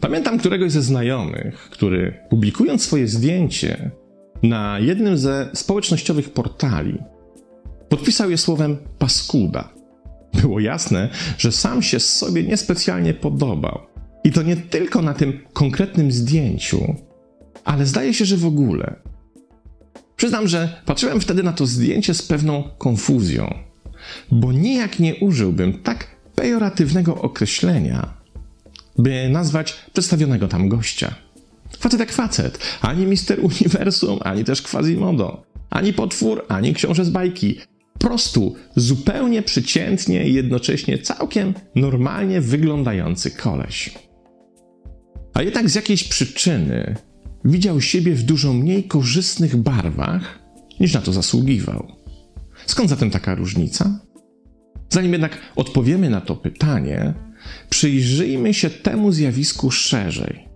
Pamiętam któregoś ze znajomych, który publikując swoje zdjęcie na jednym ze społecznościowych portali, podpisał je słowem paskuda. Było jasne, że sam się sobie niespecjalnie podobał. I to nie tylko na tym konkretnym zdjęciu, ale zdaje się, że w ogóle. Przyznam, że patrzyłem wtedy na to zdjęcie z pewną konfuzją, bo nijak nie użyłbym tak pejoratywnego określenia, by nazwać przedstawionego tam gościa. Facet jak facet, ani Mister Uniwersum, ani też Quasimodo, ani potwór, ani książę z bajki. Prostu, zupełnie przeciętnie i jednocześnie całkiem normalnie wyglądający koleś. A jednak z jakiejś przyczyny widział siebie w dużo mniej korzystnych barwach, niż na to zasługiwał. Skąd zatem taka różnica? Zanim jednak odpowiemy na to pytanie, przyjrzyjmy się temu zjawisku szerzej.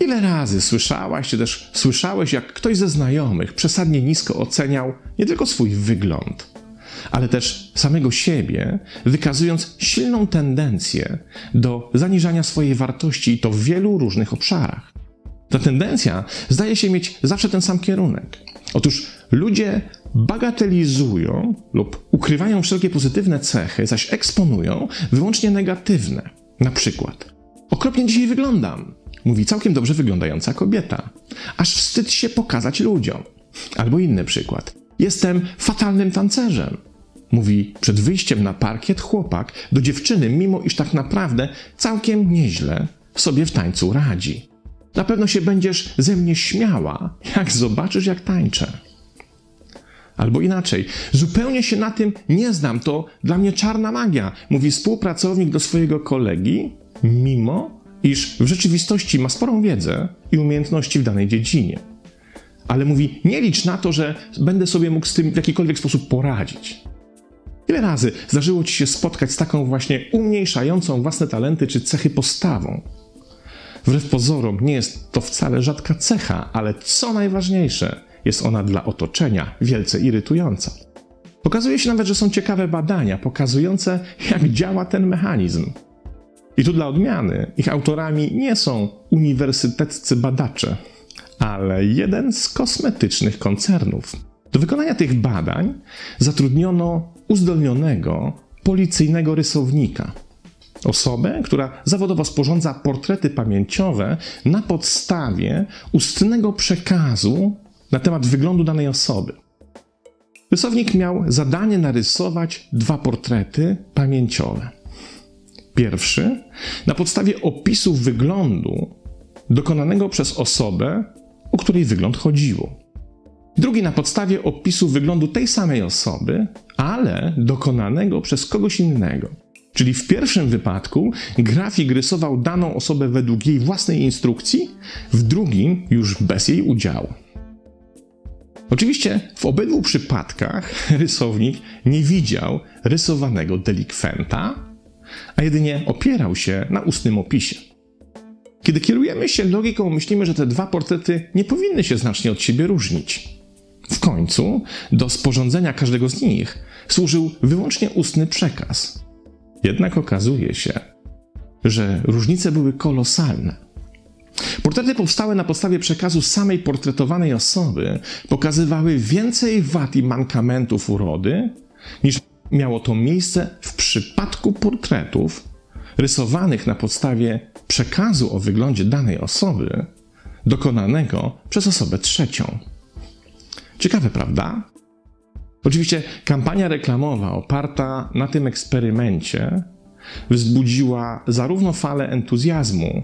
Ile razy słyszałaś, czy też słyszałeś, jak ktoś ze znajomych przesadnie nisko oceniał nie tylko swój wygląd, ale też samego siebie, wykazując silną tendencję do zaniżania swojej wartości i to w wielu różnych obszarach. Ta tendencja zdaje się mieć zawsze ten sam kierunek. Otóż ludzie bagatelizują lub ukrywają wszelkie pozytywne cechy, zaś eksponują wyłącznie negatywne. Na przykład, okropnie dzisiaj wyglądam, mówi całkiem dobrze wyglądająca kobieta. Aż wstyd się pokazać ludziom. Albo inny przykład. Jestem fatalnym tancerzem. Mówi przed wyjściem na parkiet chłopak do dziewczyny, mimo iż tak naprawdę całkiem nieźle sobie w tańcu radzi. Na pewno się będziesz ze mnie śmiała, jak zobaczysz, jak tańczę. Albo inaczej, zupełnie się na tym nie znam, to dla mnie czarna magia, mówi współpracownik do swojego kolegi, mimo iż w rzeczywistości ma sporą wiedzę i umiejętności w danej dziedzinie. Ale mówi, nie licz na to, że będę sobie mógł z tym w jakikolwiek sposób poradzić. Ile razy zdarzyło ci się spotkać z taką właśnie umniejszającą własne talenty czy cechy postawą? Wbrew pozorom nie jest to wcale rzadka cecha, ale co najważniejsze, jest ona dla otoczenia wielce irytująca. Okazuje się nawet, że są ciekawe badania pokazujące, jak działa ten mechanizm. I tu dla odmiany ich autorami nie są uniwersyteccy badacze, ale jeden z kosmetycznych koncernów. Do wykonania tych badań zatrudniono uzdolnionego policyjnego rysownika. Osobę, która zawodowo sporządza portrety pamięciowe na podstawie ustnego przekazu na temat wyglądu danej osoby. Rysownik miał zadanie narysować dwa portrety pamięciowe. Pierwszy na podstawie opisu wyglądu dokonanego przez osobę, o której wygląd chodziło. Drugi na podstawie opisu wyglądu tej samej osoby, ale dokonanego przez kogoś innego. Czyli w pierwszym wypadku grafik rysował daną osobę według jej własnej instrukcji, w drugim już bez jej udziału. Oczywiście w obydwu przypadkach rysownik nie widział rysowanego delikwenta, a jedynie opierał się na ustnym opisie. Kiedy kierujemy się logiką, myślimy, że te dwa portrety nie powinny się znacznie od siebie różnić. W końcu do sporządzenia każdego z nich służył wyłącznie ustny przekaz. Jednak okazuje się, że różnice były kolosalne. Portrety powstałe na podstawie przekazu samej portretowanej osoby pokazywały więcej wad i mankamentów urody, niż miało to miejsce w przypadku portretów rysowanych na podstawie przekazu o wyglądzie danej osoby, dokonanego przez osobę trzecią. Ciekawe, prawda? Oczywiście kampania reklamowa oparta na tym eksperymencie wzbudziła zarówno falę entuzjazmu,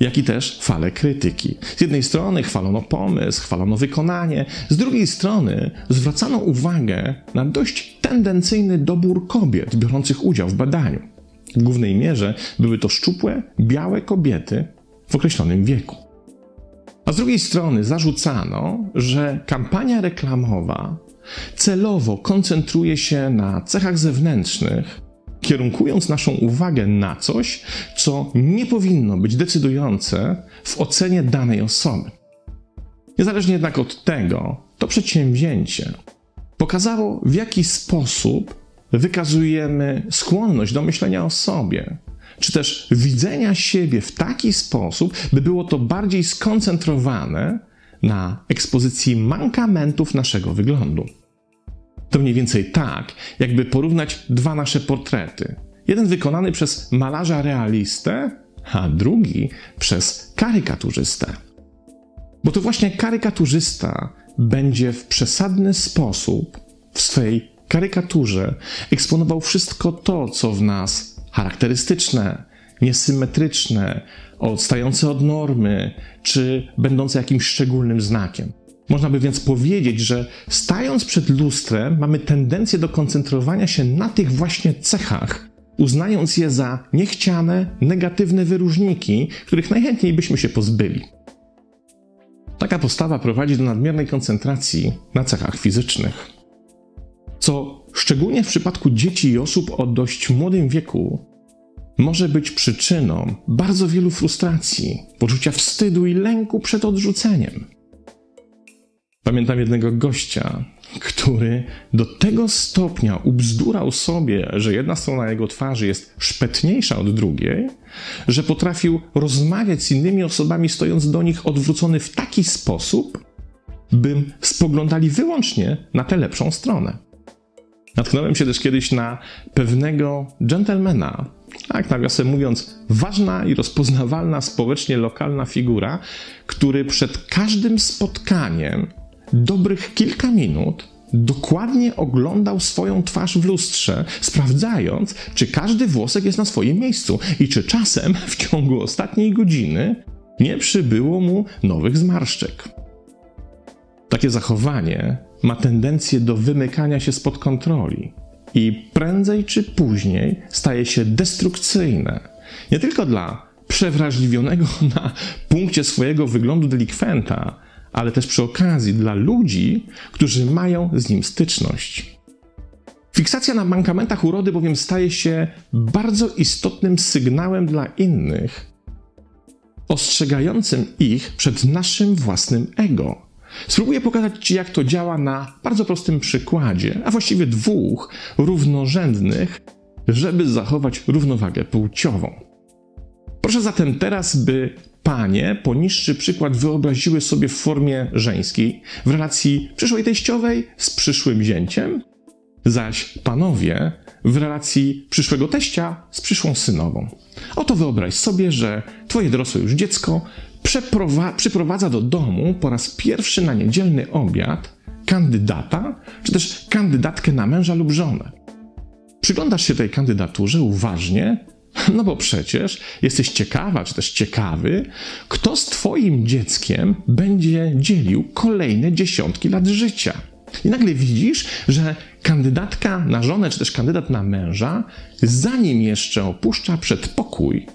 jak i też falę krytyki. Z jednej strony chwalono pomysł, chwalono wykonanie, z drugiej strony zwracano uwagę na dość tendencyjny dobór kobiet biorących udział w badaniu. W głównej mierze były to szczupłe, białe kobiety w określonym wieku. A z drugiej strony zarzucano, że kampania reklamowa celowo koncentruje się na cechach zewnętrznych, kierunkując naszą uwagę na coś, co nie powinno być decydujące w ocenie danej osoby. Niezależnie jednak od tego, to przedsięwzięcie pokazało, w jaki sposób wykazujemy skłonność do myślenia o sobie, czy też widzenia siebie w taki sposób, by było to bardziej skoncentrowane na ekspozycji mankamentów naszego wyglądu. To mniej więcej tak, jakby porównać dwa nasze portrety. Jeden wykonany przez malarza realistę, a drugi przez karykaturzystę. Bo to właśnie karykaturzysta będzie w przesadny sposób w swej karykaturze eksponował wszystko to, co w nas charakterystyczne, niesymetryczne, odstające od normy, czy będące jakimś szczególnym znakiem. Można by więc powiedzieć, że stając przed lustrem, mamy tendencję do koncentrowania się na tych właśnie cechach, uznając je za niechciane, negatywne wyróżniki, których najchętniej byśmy się pozbyli. Taka postawa prowadzi do nadmiernej koncentracji na cechach fizycznych. Co szczególnie w przypadku dzieci i osób o dość młodym wieku może być przyczyną bardzo wielu frustracji, poczucia wstydu i lęku przed odrzuceniem. Pamiętam jednego gościa, który do tego stopnia ubzdurał sobie, że jedna strona jego twarzy jest szpetniejsza od drugiej, że potrafił rozmawiać z innymi osobami, stojąc do nich odwrócony w taki sposób, bym spoglądali wyłącznie na tę lepszą stronę. Natknąłem się też kiedyś na pewnego gentlemana, tak nawiasem mówiąc, ważna i rozpoznawalna społecznie lokalna figura, który przed każdym spotkaniem dobrych kilka minut dokładnie oglądał swoją twarz w lustrze, sprawdzając, czy każdy włosek jest na swoim miejscu i czy czasem w ciągu ostatniej godziny nie przybyło mu nowych zmarszczek. Takie zachowanie ma tendencję do wymykania się spod kontroli i prędzej czy później staje się destrukcyjne. Nie tylko dla przewrażliwionego na punkcie swojego wyglądu delikwenta, ale też przy okazji dla ludzi, którzy mają z nim styczność. Fiksacja na mankamentach urody bowiem staje się bardzo istotnym sygnałem dla innych, ostrzegającym ich przed naszym własnym ego. Spróbuję pokazać Ci, jak to działa na bardzo prostym przykładzie, a właściwie dwóch równorzędnych, żeby zachować równowagę płciową. Proszę zatem teraz, by panie poniższy przykład wyobraziły sobie w formie żeńskiej w relacji przyszłej teściowej z przyszłym zięciem, zaś panowie w relacji przyszłego teścia z przyszłą synową. Oto wyobraź sobie, że twoje dorosłe już dziecko przyprowadza do domu po raz pierwszy na niedzielny obiad kandydata, czy też kandydatkę na męża lub żonę. Przyglądasz się tej kandydaturze uważnie, no bo przecież jesteś ciekawa, czy też ciekawy, kto z Twoim dzieckiem będzie dzielił kolejne dziesiątki lat życia. I nagle widzisz, że kandydatka na żonę, czy też kandydat na męża, zanim jeszcze opuszcza przedpokój,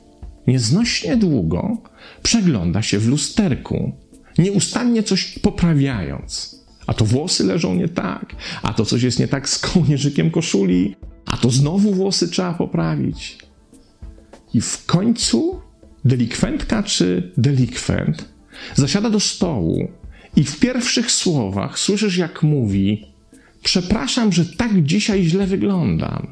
nieznośnie długo przegląda się w lusterku, nieustannie coś poprawiając. A to włosy leżą nie tak, a to coś jest nie tak z kołnierzykiem koszuli, a to znowu włosy trzeba poprawić. I w końcu delikwentka czy delikwent zasiada do stołu i w pierwszych słowach słyszysz, jak mówi: Przepraszam, że tak dzisiaj źle wyglądam,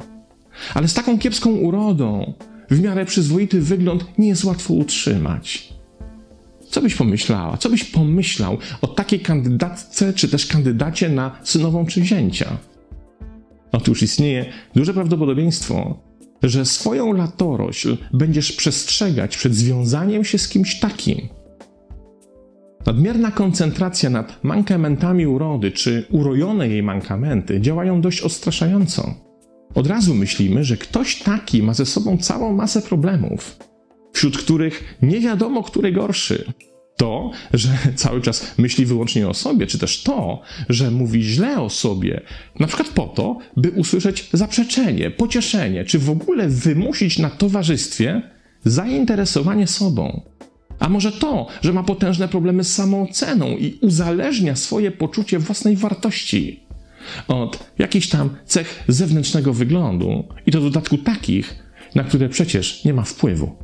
ale z taką kiepską urodą w miarę przyzwoity wygląd nie jest łatwo utrzymać. Co byś pomyślała? Co byś pomyślał o takiej kandydatce, czy też kandydacie na synową czy zięcia? Otóż istnieje duże prawdopodobieństwo, że swoją latorośl będziesz przestrzegać przed związaniem się z kimś takim. Nadmierna koncentracja nad mankamentami urody czy urojone jej mankamenty działają dość odstraszająco. Od razu myślimy, że ktoś taki ma ze sobą całą masę problemów, wśród których nie wiadomo, który gorszy to, że cały czas myśli wyłącznie o sobie, czy też to, że mówi źle o sobie, na przykład po to, by usłyszeć zaprzeczenie, pocieszenie, czy w ogóle wymusić na towarzystwie zainteresowanie sobą. A może to, że ma potężne problemy z samooceną i uzależnia swoje poczucie własnej wartości od jakichś tam cech zewnętrznego wyglądu i to w dodatku takich, na które przecież nie ma wpływu.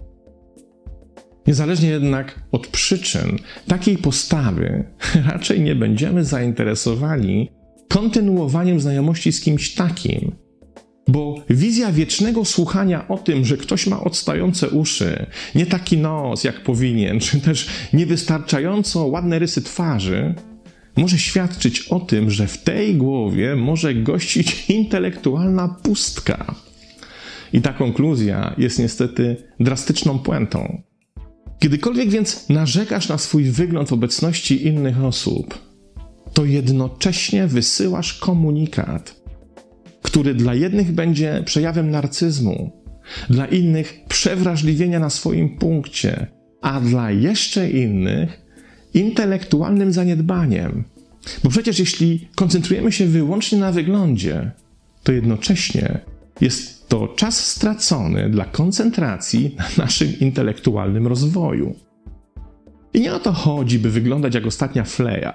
Niezależnie jednak od przyczyn takiej postawy, raczej nie będziemy zainteresowani kontynuowaniem znajomości z kimś takim, bo wizja wiecznego słuchania o tym, że ktoś ma odstające uszy, nie taki nos jak powinien, czy też niewystarczająco ładne rysy twarzy, może świadczyć o tym, że w tej głowie może gościć intelektualna pustka. I ta konkluzja jest niestety drastyczną puentą. Kiedykolwiek więc narzekasz na swój wygląd w obecności innych osób, to jednocześnie wysyłasz komunikat, który dla jednych będzie przejawem narcyzmu, dla innych przewrażliwienia na swoim punkcie, a dla jeszcze innych intelektualnym zaniedbaniem. Bo przecież jeśli koncentrujemy się wyłącznie na wyglądzie, to jednocześnie jest to czas stracony dla koncentracji na naszym intelektualnym rozwoju. I nie o to chodzi, by wyglądać jak ostatnia fleja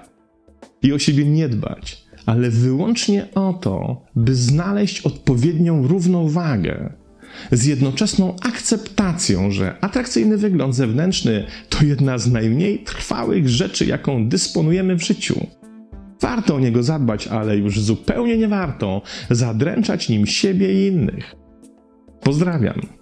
i o siebie nie dbać, ale wyłącznie o to, by znaleźć odpowiednią równowagę z jednoczesną akceptacją, że atrakcyjny wygląd zewnętrzny to jedna z najmniej trwałych rzeczy, jaką dysponujemy w życiu. Warto o niego zadbać, ale już zupełnie nie warto zadręczać nim siebie i innych. Pozdrawiam.